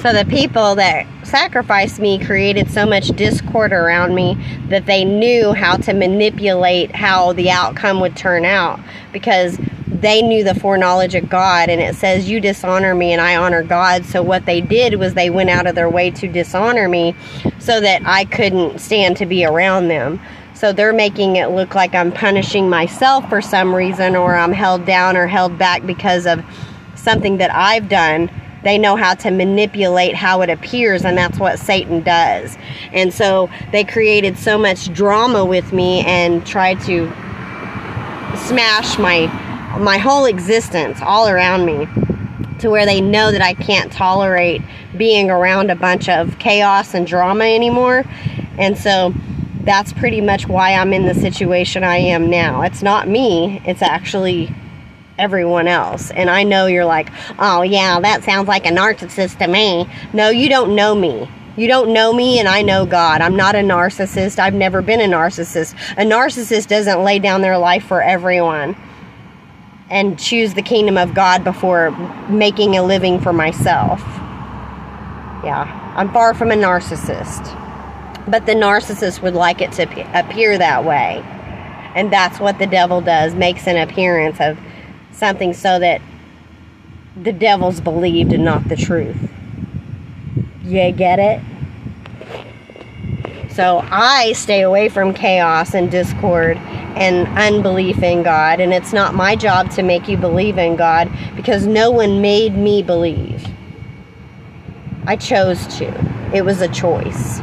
So the people that sacrificed me created so much discord around me that they knew how to manipulate how the outcome would turn out because they knew the foreknowledge of God and it says you dishonor me and I honor God. So what they did was they went out of their way to dishonor me so that I couldn't stand to be around them. So they're making it look like I'm punishing myself for some reason or I'm held down or held back because of something that I've done they know how to manipulate how it appears and that's what satan does and so they created so much drama with me and tried to smash my my whole existence all around me to where they know that I can't tolerate being around a bunch of chaos and drama anymore. And so that's pretty much why I'm in the situation I am now. It's not me, it's actually everyone else. And I know you're like, oh, yeah, that sounds like a narcissist to me. No, you don't know me. You don't know me, and I know God. I'm not a narcissist. I've never been a narcissist. A narcissist doesn't lay down their life for everyone and choose the kingdom of God before making a living for myself. Yeah, I'm far from a narcissist. But the narcissist would like it to appear that way. And that's what the devil does, makes an appearance of something so that the devil's believed and not the truth. You get it? So I stay away from chaos and discord and unbelief in God. And it's not my job to make you believe in God because no one made me believe. I chose to, it was a choice.